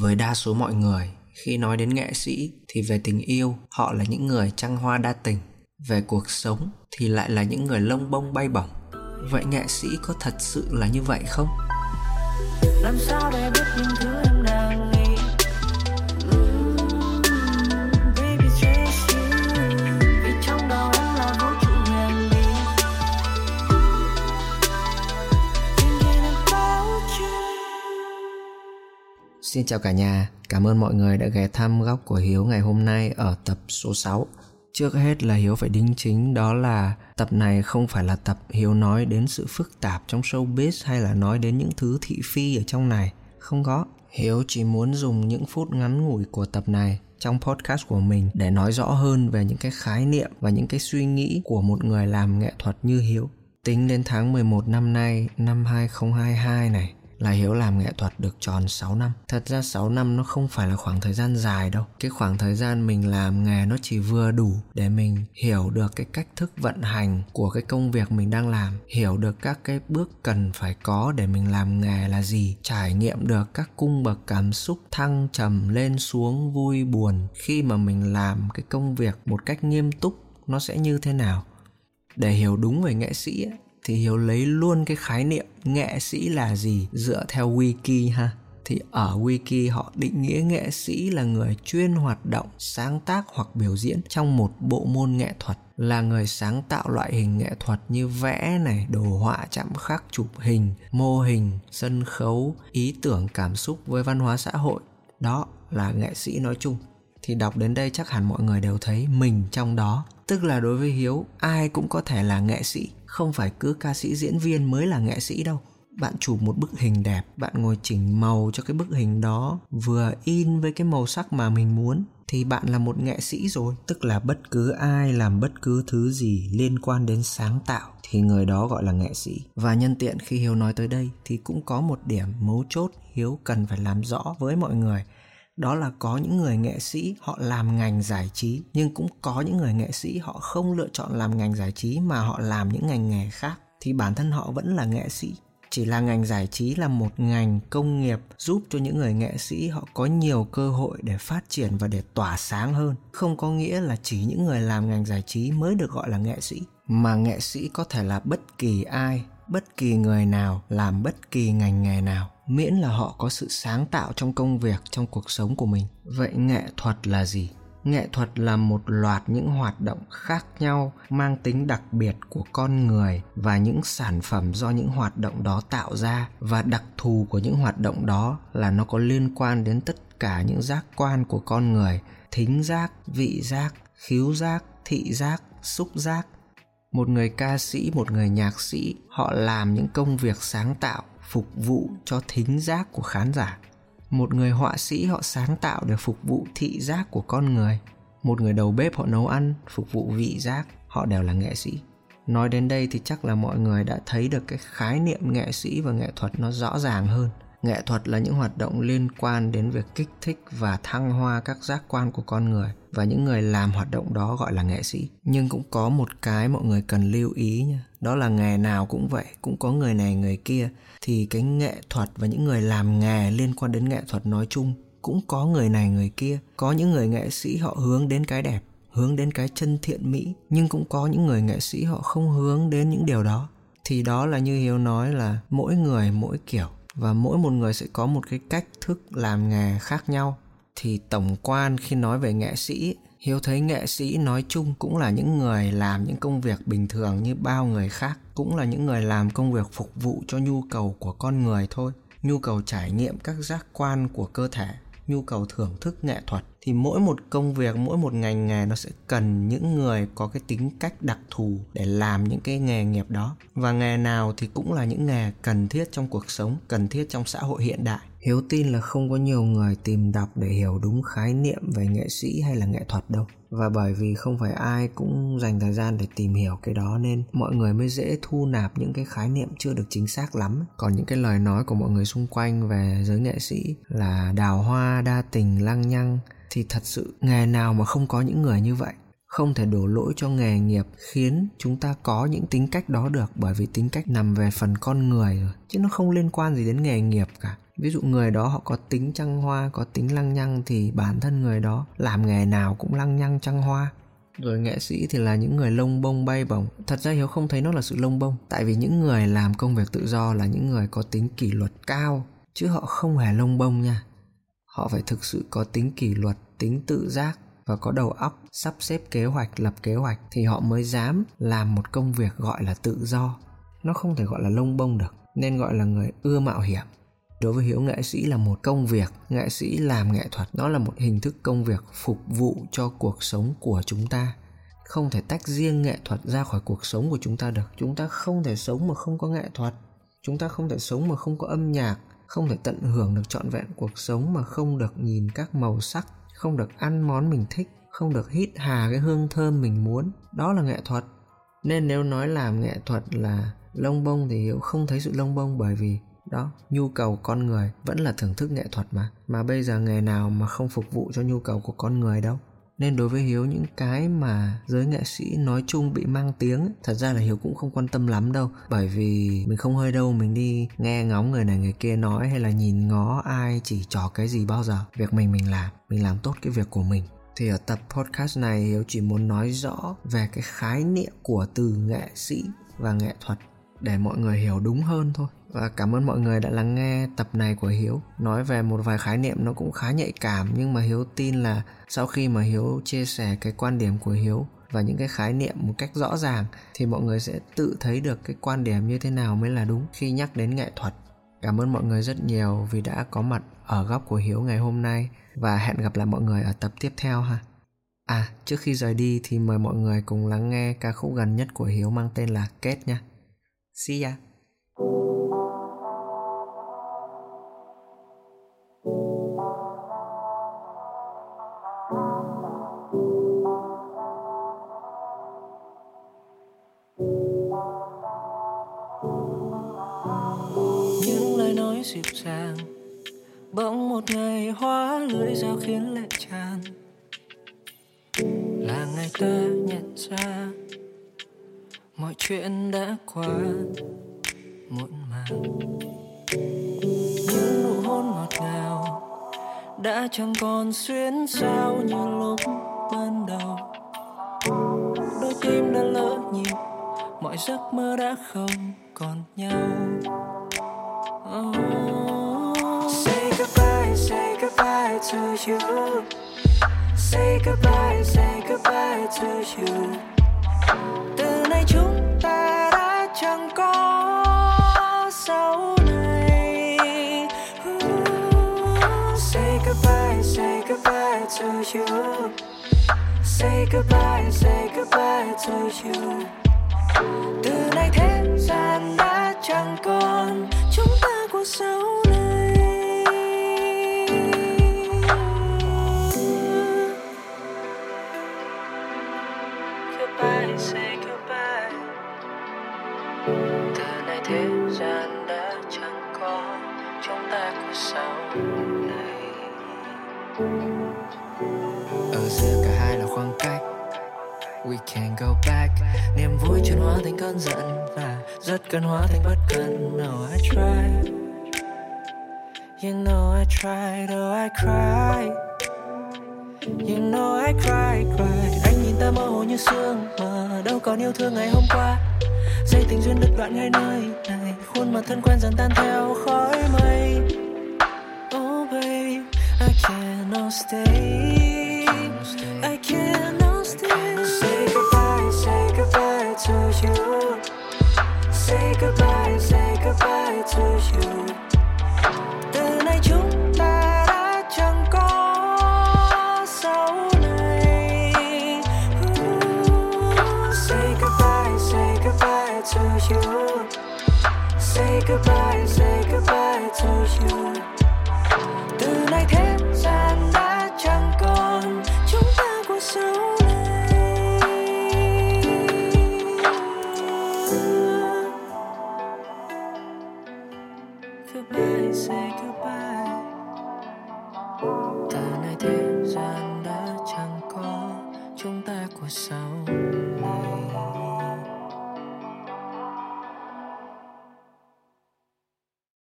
với đa số mọi người, khi nói đến nghệ sĩ thì về tình yêu, họ là những người trăng hoa đa tình. Về cuộc sống thì lại là những người lông bông bay bổng. Vậy nghệ sĩ có thật sự là như vậy không? Làm sao để biết những thứ Xin chào cả nhà, cảm ơn mọi người đã ghé thăm góc của Hiếu ngày hôm nay ở tập số 6. Trước hết là Hiếu phải đính chính đó là tập này không phải là tập Hiếu nói đến sự phức tạp trong showbiz hay là nói đến những thứ thị phi ở trong này. Không có. Hiếu chỉ muốn dùng những phút ngắn ngủi của tập này trong podcast của mình để nói rõ hơn về những cái khái niệm và những cái suy nghĩ của một người làm nghệ thuật như Hiếu. Tính đến tháng 11 năm nay, năm 2022 này, là Hiếu làm nghệ thuật được tròn 6 năm. Thật ra 6 năm nó không phải là khoảng thời gian dài đâu. Cái khoảng thời gian mình làm nghề nó chỉ vừa đủ để mình hiểu được cái cách thức vận hành của cái công việc mình đang làm, hiểu được các cái bước cần phải có để mình làm nghề là gì, trải nghiệm được các cung bậc cảm xúc thăng trầm lên xuống vui buồn khi mà mình làm cái công việc một cách nghiêm túc nó sẽ như thế nào để hiểu đúng về nghệ sĩ ấy, thì hiếu lấy luôn cái khái niệm nghệ sĩ là gì dựa theo wiki ha. Thì ở wiki họ định nghĩa nghệ sĩ là người chuyên hoạt động, sáng tác hoặc biểu diễn trong một bộ môn nghệ thuật. Là người sáng tạo loại hình nghệ thuật như vẽ này, đồ họa chạm khắc, chụp hình, mô hình, sân khấu, ý tưởng cảm xúc với văn hóa xã hội. Đó là nghệ sĩ nói chung thì đọc đến đây chắc hẳn mọi người đều thấy mình trong đó. Tức là đối với hiếu, ai cũng có thể là nghệ sĩ, không phải cứ ca sĩ diễn viên mới là nghệ sĩ đâu. Bạn chụp một bức hình đẹp, bạn ngồi chỉnh màu cho cái bức hình đó, vừa in với cái màu sắc mà mình muốn, thì bạn là một nghệ sĩ rồi. Tức là bất cứ ai làm bất cứ thứ gì liên quan đến sáng tạo thì người đó gọi là nghệ sĩ. Và nhân tiện khi hiếu nói tới đây thì cũng có một điểm mấu chốt hiếu cần phải làm rõ với mọi người đó là có những người nghệ sĩ họ làm ngành giải trí, nhưng cũng có những người nghệ sĩ họ không lựa chọn làm ngành giải trí mà họ làm những ngành nghề khác. Thì bản thân họ vẫn là nghệ sĩ. Chỉ là ngành giải trí là một ngành công nghiệp giúp cho những người nghệ sĩ họ có nhiều cơ hội để phát triển và để tỏa sáng hơn. Không có nghĩa là chỉ những người làm ngành giải trí mới được gọi là nghệ sĩ, mà nghệ sĩ có thể là bất kỳ ai, bất kỳ người nào, làm bất kỳ ngành nghề nào miễn là họ có sự sáng tạo trong công việc, trong cuộc sống của mình. Vậy nghệ thuật là gì? Nghệ thuật là một loạt những hoạt động khác nhau mang tính đặc biệt của con người và những sản phẩm do những hoạt động đó tạo ra. Và đặc thù của những hoạt động đó là nó có liên quan đến tất cả những giác quan của con người. Thính giác, vị giác, khiếu giác, thị giác, xúc giác. Một người ca sĩ, một người nhạc sĩ, họ làm những công việc sáng tạo phục vụ cho thính giác của khán giả. Một người họa sĩ họ sáng tạo để phục vụ thị giác của con người. Một người đầu bếp họ nấu ăn, phục vụ vị giác, họ đều là nghệ sĩ. Nói đến đây thì chắc là mọi người đã thấy được cái khái niệm nghệ sĩ và nghệ thuật nó rõ ràng hơn. Nghệ thuật là những hoạt động liên quan đến việc kích thích và thăng hoa các giác quan của con người và những người làm hoạt động đó gọi là nghệ sĩ. Nhưng cũng có một cái mọi người cần lưu ý nha đó là nghề nào cũng vậy, cũng có người này, người kia. Thì cái nghệ thuật và những người làm nghề liên quan đến nghệ thuật nói chung, cũng có người này, người kia. Có những người nghệ sĩ họ hướng đến cái đẹp, hướng đến cái chân thiện mỹ, nhưng cũng có những người nghệ sĩ họ không hướng đến những điều đó. Thì đó là như hiếu nói là mỗi người mỗi kiểu, và mỗi một người sẽ có một cái cách thức làm nghề khác nhau. Thì tổng quan khi nói về nghệ sĩ hiếu thấy nghệ sĩ nói chung cũng là những người làm những công việc bình thường như bao người khác, cũng là những người làm công việc phục vụ cho nhu cầu của con người thôi. Nhu cầu trải nghiệm các giác quan của cơ thể, nhu cầu thưởng thức nghệ thuật, thì mỗi một công việc, mỗi một ngành nghề nó sẽ cần những người có cái tính cách đặc thù để làm những cái nghề nghiệp đó. Và nghề nào thì cũng là những nghề cần thiết trong cuộc sống, cần thiết trong xã hội hiện đại hiếu tin là không có nhiều người tìm đọc để hiểu đúng khái niệm về nghệ sĩ hay là nghệ thuật đâu. Và bởi vì không phải ai cũng dành thời gian để tìm hiểu cái đó nên mọi người mới dễ thu nạp những cái khái niệm chưa được chính xác lắm. Còn những cái lời nói của mọi người xung quanh về giới nghệ sĩ là đào hoa, đa tình, lăng nhăng thì thật sự nghề nào mà không có những người như vậy? Không thể đổ lỗi cho nghề nghiệp khiến chúng ta có những tính cách đó được bởi vì tính cách nằm về phần con người rồi, chứ nó không liên quan gì đến nghề nghiệp cả ví dụ người đó họ có tính trăng hoa, có tính lăng nhăng thì bản thân người đó làm nghề nào cũng lăng nhăng trăng hoa. Rồi nghệ sĩ thì là những người lông bông bay bổng. Thật ra hiếu không thấy nó là sự lông bông, tại vì những người làm công việc tự do là những người có tính kỷ luật cao, chứ họ không hề lông bông nha. Họ phải thực sự có tính kỷ luật, tính tự giác và có đầu óc, sắp xếp kế hoạch, lập kế hoạch thì họ mới dám làm một công việc gọi là tự do. Nó không thể gọi là lông bông được, nên gọi là người ưa mạo hiểm đối với hiếu, nghệ sĩ là một công việc, nghệ sĩ làm nghệ thuật nó là một hình thức công việc phục vụ cho cuộc sống của chúng ta. Không thể tách riêng nghệ thuật ra khỏi cuộc sống của chúng ta được. Chúng ta không thể sống mà không có nghệ thuật. Chúng ta không thể sống mà không có âm nhạc. Không thể tận hưởng được trọn vẹn cuộc sống mà không được nhìn các màu sắc, không được ăn món mình thích, không được hít hà cái hương thơm mình muốn. Đó là nghệ thuật. Nên nếu nói làm nghệ thuật là lông bông thì hiếu không thấy sự lông bông bởi vì đó, nhu cầu con người vẫn là thưởng thức nghệ thuật mà. Mà bây giờ nghề nào mà không phục vụ cho nhu cầu của con người đâu. Nên đối với hiếu, những cái mà giới nghệ sĩ nói chung bị mang tiếng thật ra là hiếu cũng không quan tâm lắm đâu. Bởi vì mình không hơi đâu, mình đi nghe ngóng người này, người kia nói hay là nhìn ngó ai, chỉ trò cái gì bao giờ. Việc mình mình làm mình làm tốt cái việc của mình. Thì ở tập podcast này, hiếu chỉ muốn nói rõ về cái khái niệm của từ nghệ sĩ và nghệ thuật để mọi người hiểu đúng hơn thôi và cảm ơn mọi người đã lắng nghe tập này của Hiếu. Nói về một vài khái niệm nó cũng khá nhạy cảm nhưng mà Hiếu tin là sau khi mà Hiếu chia sẻ cái quan điểm của Hiếu và những cái khái niệm một cách rõ ràng thì mọi người sẽ tự thấy được cái quan điểm như thế nào mới là đúng khi nhắc đến nghệ thuật. Cảm ơn mọi người rất nhiều vì đã có mặt ở góc của Hiếu ngày hôm nay và hẹn gặp lại mọi người ở tập tiếp theo ha. À, trước khi rời đi thì mời mọi người cùng lắng nghe ca khúc gần nhất của Hiếu mang tên là Kết nha. See ya! dịu dàng, bỗng một ngày hóa lưỡi dao khiến lệ tràn là ngày ta nhận ra mọi chuyện đã quá muộn màng những nụ hôn ngọt ngào đã chẳng còn xuyến sao như lúc ban đầu đôi tim đã lỡ nhịp mọi giấc mơ đã không còn nhau oh. Say goodbye, say goodbye to you. Say goodbye, say goodbye to you. Từ nay chúng ta đã chẳng có sau này. Say goodbye, say goodbye to you. Say goodbye, say goodbye to you. Từ nay thế gian đã chẳng còn chúng ta của sau này nay thế gian đã chẳng có chúng ta của sau này. Ở giữa cả hai là khoảng cách We can go back. Niềm vui chuyển hóa thành cơn giận Và rất cần hóa thành bất cần No I try. You know I tried, oh I cried You know I cried, cry. Anh nhìn ta mơ hồ như sương Mà đâu còn yêu thương ngày hôm qua. Dây tình duyên đứt đoạn ngay nơi này Khuôn mặt thân quen dần tan theo khói mây. Oh babe, I cannot stay. Say goodbye say